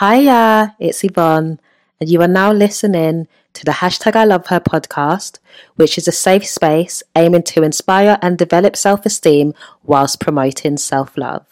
Hiya, it's Yvonne, and you are now listening to the hashtag I Love Her podcast, which is a safe space aiming to inspire and develop self esteem whilst promoting self love.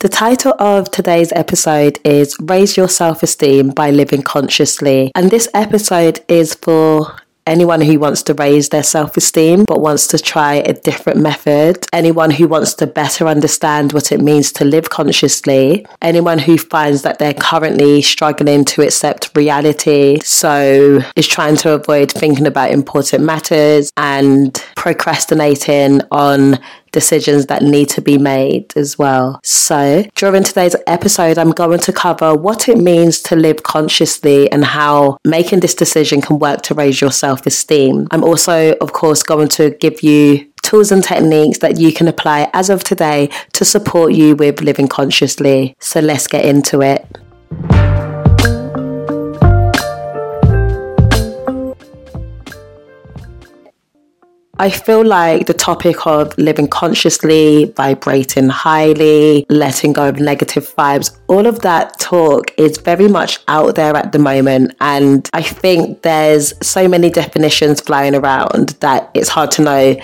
The title of today's episode is Raise Your Self Esteem by Living Consciously. And this episode is for anyone who wants to raise their self esteem but wants to try a different method, anyone who wants to better understand what it means to live consciously, anyone who finds that they're currently struggling to accept reality, so is trying to avoid thinking about important matters and procrastinating on decisions that need to be made as well. So, during today's episode, I'm going to cover what it means to live consciously and how making this decision can work to raise your self esteem. I'm also, of course, going to give you tools and techniques that you can apply as of today to support you with living consciously. So, let's get into it. I feel like the topic of living consciously, vibrating highly, letting go of negative vibes, all of that talk is very much out there at the moment. And I think there's so many definitions flying around that it's hard to know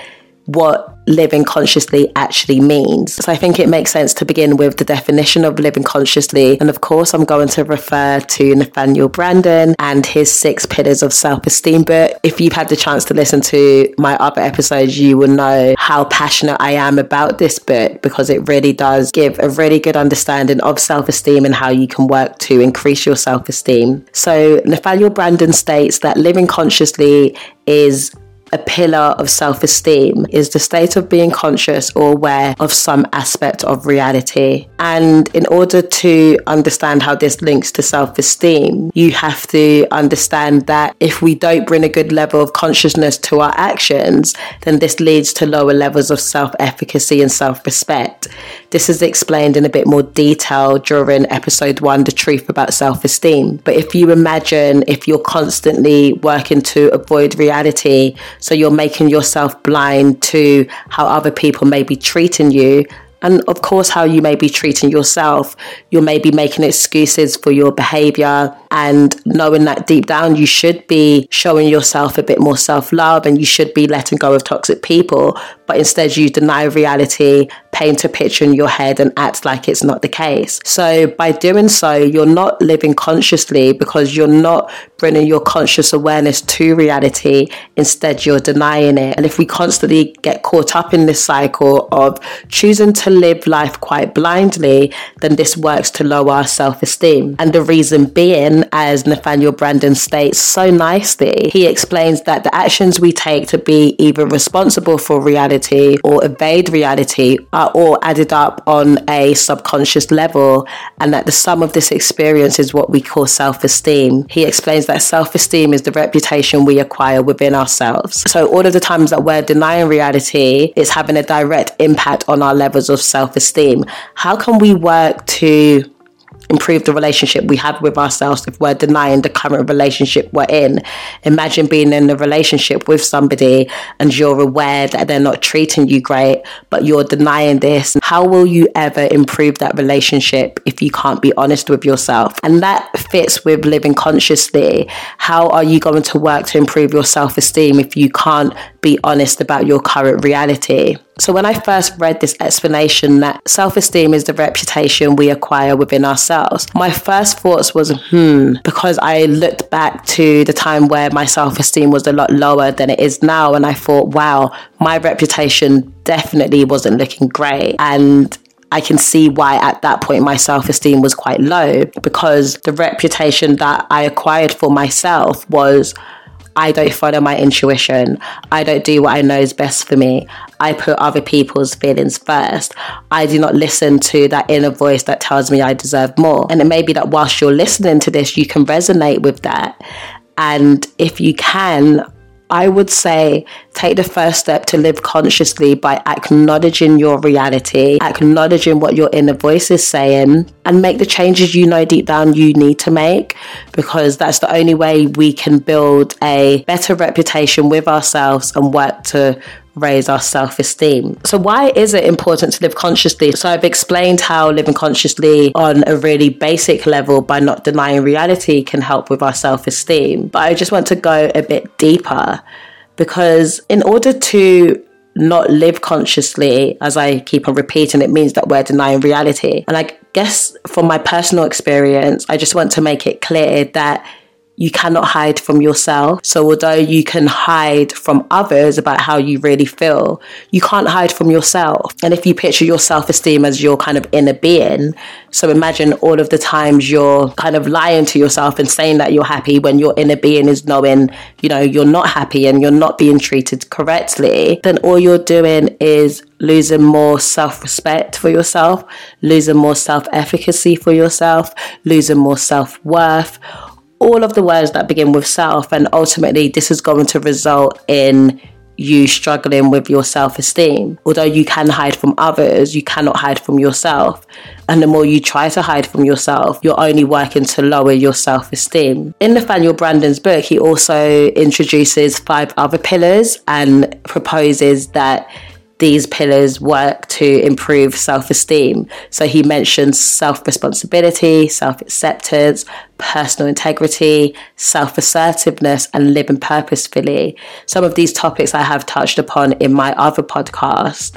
what living consciously actually means. So I think it makes sense to begin with the definition of living consciously. And of course, I'm going to refer to Nathaniel Branden and his six pillars of self esteem book. If you've had the chance to listen to my other episodes, you will know how passionate I am about this book because it really does give a really good understanding of self esteem and how you can work to increase your self esteem. So Nathaniel Branden states that living consciously is a pillar of self esteem is the state of being conscious or aware of some aspect of reality. And in order to understand how this links to self esteem, you have to understand that if we don't bring a good level of consciousness to our actions, then this leads to lower levels of self efficacy and self respect. This is explained in a bit more detail during episode one, The Truth About Self Esteem. But if you imagine if you're constantly working to avoid reality, so you're making yourself blind to how other people may be treating you, and of course how you may be treating yourself. You may be making excuses for your behavior and knowing that deep down you should be showing yourself a bit more self-love and you should be letting go of toxic people but instead you deny reality paint a picture in your head and act like it's not the case. So by doing so you're not living consciously because you're not bringing your conscious awareness to reality. Instead you're denying it. And if we constantly get caught up in this cycle of choosing to live life quite blindly, then this works to lower our self esteem. And the reason being, as Nathaniel Branden states so nicely, he explains that the actions we take to be either responsible for reality or evade reality are all added up on a subconscious level, and that the sum of this experience is what we call self esteem. He explains that self esteem is the reputation we acquire within ourselves. So, all of the times that we're denying reality, it's having a direct impact on our levels of self esteem. How can we work to improve the relationship we have with ourselves if we're denying the current relationship we're in. Imagine being in a relationship with somebody and you're aware that they're not treating you great, but you're denying this. How will you ever improve that relationship if you can't be honest with yourself? And that fits with living consciously. How are you going to work to improve your self esteem if you can't be honest about your current reality? So, when I first read this explanation that self esteem is the reputation we acquire within ourselves, my first thoughts was, hmm, because I looked back to the time where my self esteem was a lot lower than it is now. And I thought, wow, my reputation definitely wasn't looking great. And I can see why at that point my self esteem was quite low because the reputation that I acquired for myself was I don't follow my intuition. I don't do what I know is best for me. I put other people's feelings first. I do not listen to that inner voice that tells me I deserve more. And it may be that whilst you're listening to this, you can resonate with that. And if you can, I would say take the first step to live consciously by acknowledging your reality, acknowledging what your inner voice is saying, and make the changes you know deep down you need to make because that's the only way we can build a better reputation with ourselves and work to raise our self esteem. So, why is it important to live consciously? So, I've explained how living consciously on a really basic level by not denying reality can help with our self esteem. But I just want to go a bit deeper because, in order to not live consciously, as I keep on repeating, it means that we're denying reality. And I guess from my personal experience, I just want to make it clear that you cannot hide from yourself. So, although you can hide from others about how you really feel, you can't hide from yourself. And if you picture your self esteem as your kind of inner being, so imagine all of the times you're kind of lying to yourself and saying that you're happy when your inner being is knowing, you know, you're not happy and you're not being treated correctly, then all you're doing is losing more self respect for yourself, losing more self efficacy for yourself, losing more self worth all of the words that begin with self, and ultimately, this is going to result in you struggling with your self esteem. Although you can hide from others, you cannot hide from yourself. And the more you try to hide from yourself, you're only working to lower your self esteem. In Nathaniel Branden's book, he also introduces five other pillars and proposes that these pillars work to improve self esteem. So he mentions self responsibility, self acceptance, personal integrity, self assertiveness, and living purposefully. Some of these topics I have touched upon in my other podcast.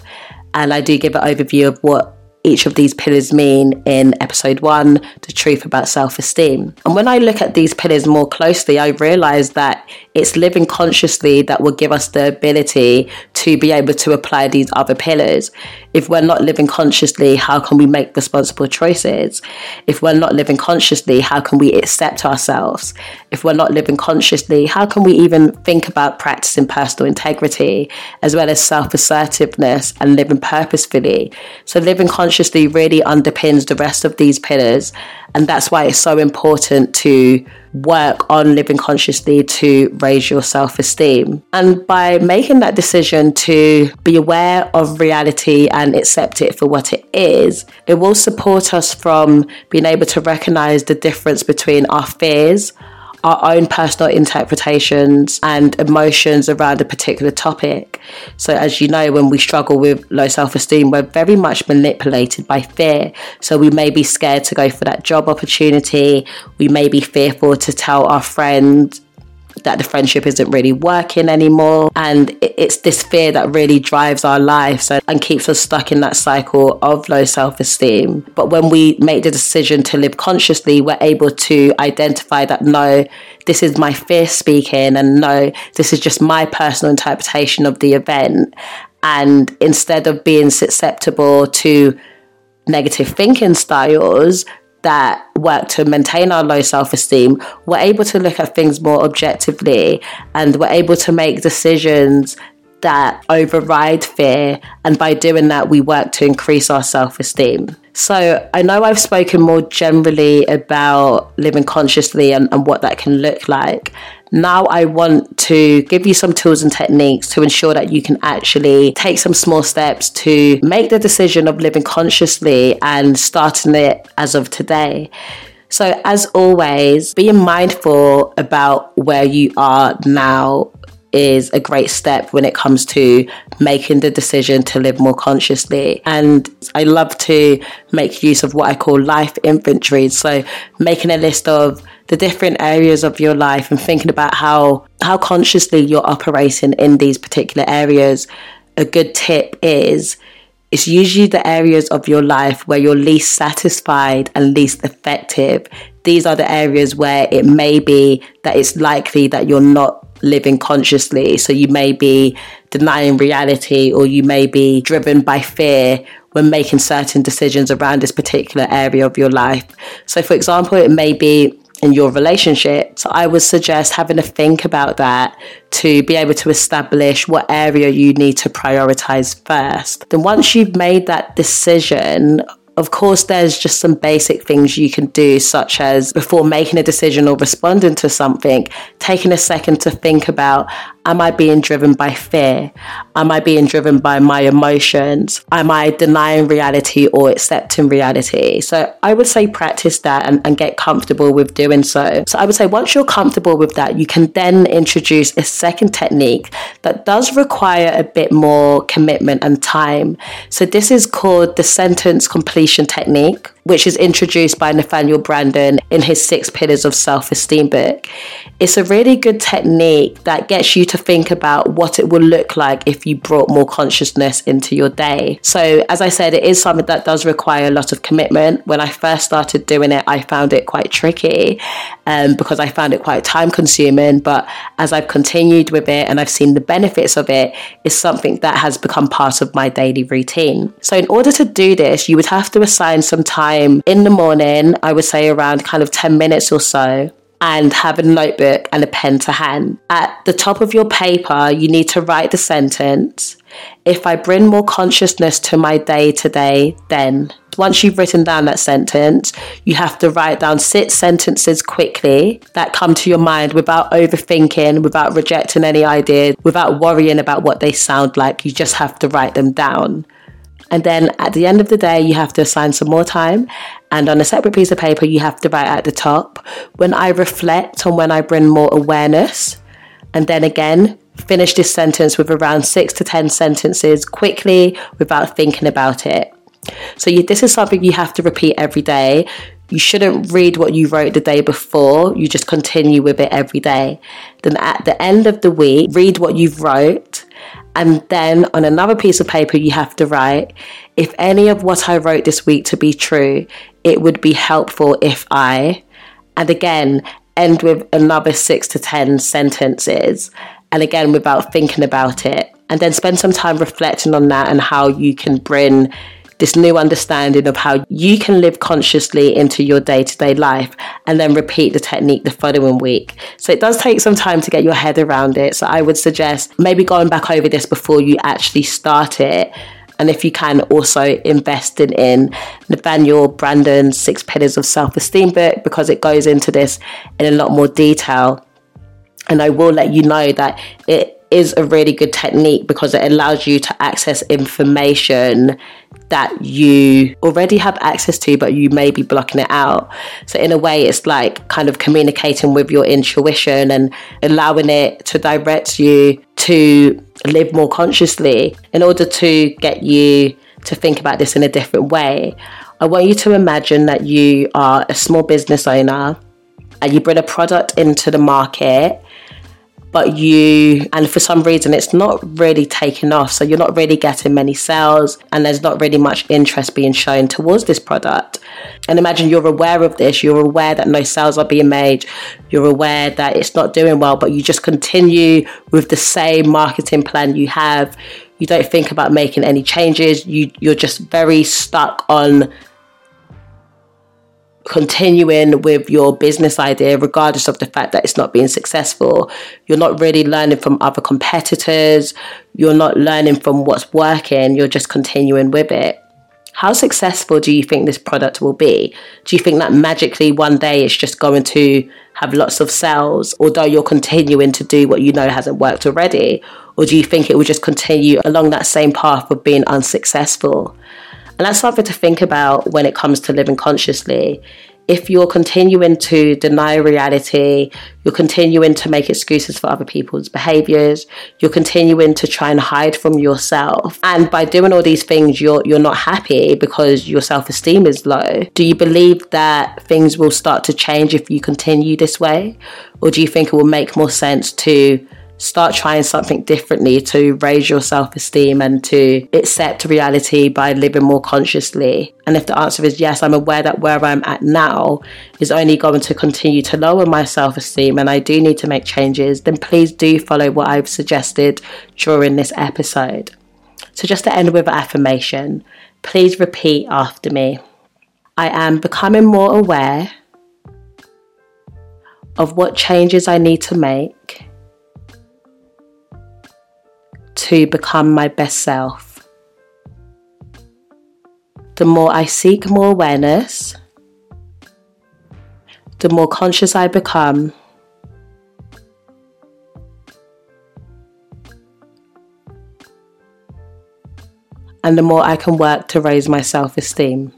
And I do give an overview of what each of these pillars mean in episode one, The Truth About Self Esteem. And when I look at these pillars more closely, I realize that it's living consciously that will give us the ability to be able to apply these other pillars. If we're not living consciously, how can we make responsible choices? If we're not living consciously, how can we accept ourselves? If we're not living consciously, how can we even think about practicing personal integrity as well as self assertiveness and living purposefully? So, living consciously really underpins the rest of these pillars. And that's why it's so important to work on living consciously to raise your self esteem. And by making that decision to be aware of reality and accept it for what it is, it will support us from being able to recognize the difference between our fears, our own personal interpretations and emotions around a particular topic. So, as you know, when we struggle with low self esteem, we're very much manipulated by fear. So, we may be scared to go for that job opportunity, we may be fearful to tell our friend that the friendship isn't really working anymore. And it's this fear that really drives our lives and keeps us stuck in that cycle of low self esteem. But when we make the decision to live consciously, we're able to identify that no, this is my fear speaking, and no, this is just my personal interpretation of the event. And instead of being susceptible to negative thinking styles, that work to maintain our low self esteem, we're able to look at things more objectively and we're able to make decisions that override fear. And by doing that, we work to increase our self esteem. So I know I've spoken more generally about living consciously and, and what that can look like. Now I want to give you some tools and techniques to ensure that you can actually take some small steps to make the decision of living consciously and starting it as of today. So, as always, being mindful about where you are now is a great step when it comes to making the decision to live more consciously. And I love to make use of what I call life inventory. So making a list of the different areas of your life and thinking about how how consciously you're operating in these particular areas. A good tip is it's usually the areas of your life where you're least satisfied and least effective. These are the areas where it may be that it's likely that you're not living consciously. So you may be denying reality or you may be driven by fear when making certain decisions around this particular area of your life. So, for example, it may be in your relationship. So, I would suggest having a think about that to be able to establish what area you need to prioritize first. Then, once you've made that decision, of course, there's just some basic things you can do, such as before making a decision or responding to something, taking a second to think about Am I being driven by fear? Am I being driven by my emotions? Am I denying reality or accepting reality? So I would say practice that and, and get comfortable with doing so. So I would say once you're comfortable with that, you can then introduce a second technique that does require a bit more commitment and time. So this is called the sentence completion technique which is introduced by Nathaniel Branden in his Six Pillars of Self Esteem book. It's a really good technique that gets you to think about what it will look like if you brought more consciousness into your day. So, as I said, it is something that does require a lot of commitment. When I first started doing it, I found it quite tricky um, because I found it quite time consuming. But as I've continued with it and I've seen the benefits of it, it's something that has become part of my daily routine. So, in order to do this, you would have to assign some time in the morning, I would say around kind of 10 minutes or so, and have a notebook and a pen to hand. At the top of your paper, you need to write the sentence If I bring more consciousness to my day today, then. Once you've written down that sentence, you have to write down six sentences quickly that come to your mind without overthinking, without rejecting any ideas, without worrying about what they sound like. You just have to write them down. And then at the end of the day, you have to assign some more time. And on a separate piece of paper, you have to write at the top when I reflect on when I bring more awareness. And then again, finish this sentence with around six to 10 sentences quickly without thinking about it. So, you, this is something you have to repeat every day. You shouldn't read what you wrote the day before, you just continue with it every day. Then at the end of the week, read what you've wrote and then on another piece of paper, you have to write if any of what I wrote this week to be true, it would be helpful if I, and again, end with another six to 10 sentences. And again, without thinking about it. And then spend some time reflecting on that and how you can bring this new understanding of how you can live consciously into your day to day life and then repeat the technique the following week. So it does take some time to get your head around it. So I would suggest maybe going back over this before you actually start it. And if you can, also investing in Nathaniel Branden's Six Pillars of Self Esteem book because it goes into this in a lot more detail. And I will let you know that it is a really good technique because it allows you to access information that you already have access to, but you may be blocking it out. So, in a way, it's like kind of communicating with your intuition and allowing it to direct you to live more consciously in order to get you to think about this in a different way. I want you to imagine that you are a small business owner and you bring a product into the market but you, and for some reason, it's not really taken off. So you're not really getting many sales, and there's not really much interest being shown towards this product. And imagine you're aware of this, you're aware that no sales are being made, you're aware that it's not doing well, but you just continue with the same marketing plan you have. You don't think about making any changes, you, you're just very stuck on continuing with your business idea, regardless of the fact that it's not being successful. You're not really learning from other competitors. You're not learning from what's working. You're just continuing with it. How successful do you think this product will be? Do you think that magically one day it's just going to have lots of sales, although you're continuing to do what you know hasn't worked already? Or do you think it will just continue along that same path of being unsuccessful? And that's something to think about when it comes to living consciously. If you're continuing to deny reality, you're continuing to make excuses for other people's behaviors, you're continuing to try and hide from yourself. And by doing all these things, you're, you're not happy because your self esteem is low. Do you believe that things will start to change if you continue this way? Or do you think it will make more sense to start trying something differently to raise your self esteem and to accept reality by living more consciously? And if the answer is yes, I'm aware that where I'm at now is only going to continue to lower my self esteem and I do need to make changes, then please do follow what I've suggested during this episode. So, just to end with an affirmation, please repeat after me I am becoming more aware of what changes I need to make to become my best self. The more I seek more awareness, the more conscious I become. And the more I can work to raise my self esteem.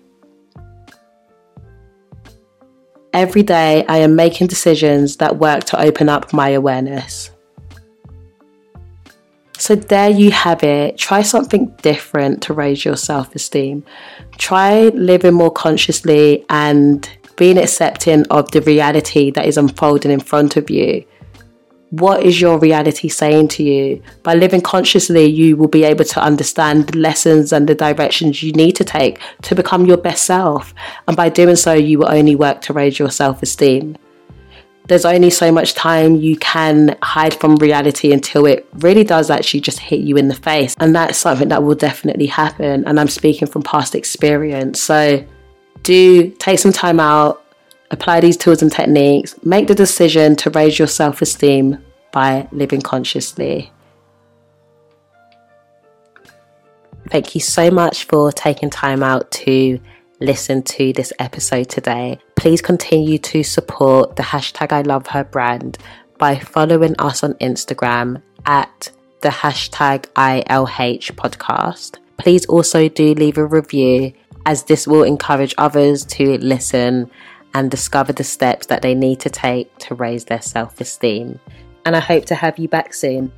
Every day, I am making decisions that work to open up my awareness. So, there you have it. Try something different to raise your self esteem. Try living more consciously and being accepting of the reality that is unfolding in front of you what is your reality saying to you? By living consciously, you will be able to understand the lessons and the directions you need to take to become your best self. And by doing so, you will only work to raise your self esteem. There's only so much time you can hide from reality until it really does actually just hit you in the face. And that's something that will definitely happen. And I'm speaking from past experience. So do take some time out, Apply these tools and techniques. Make the decision to raise your self esteem by living consciously. Thank you so much for taking time out to listen to this episode today. Please continue to support the hashtag I love her brand by following us on Instagram at the hashtag ILH podcast. Please also do leave a review as this will encourage others to listen and discover the steps that they need to take to raise their self esteem. And I hope to have you back soon.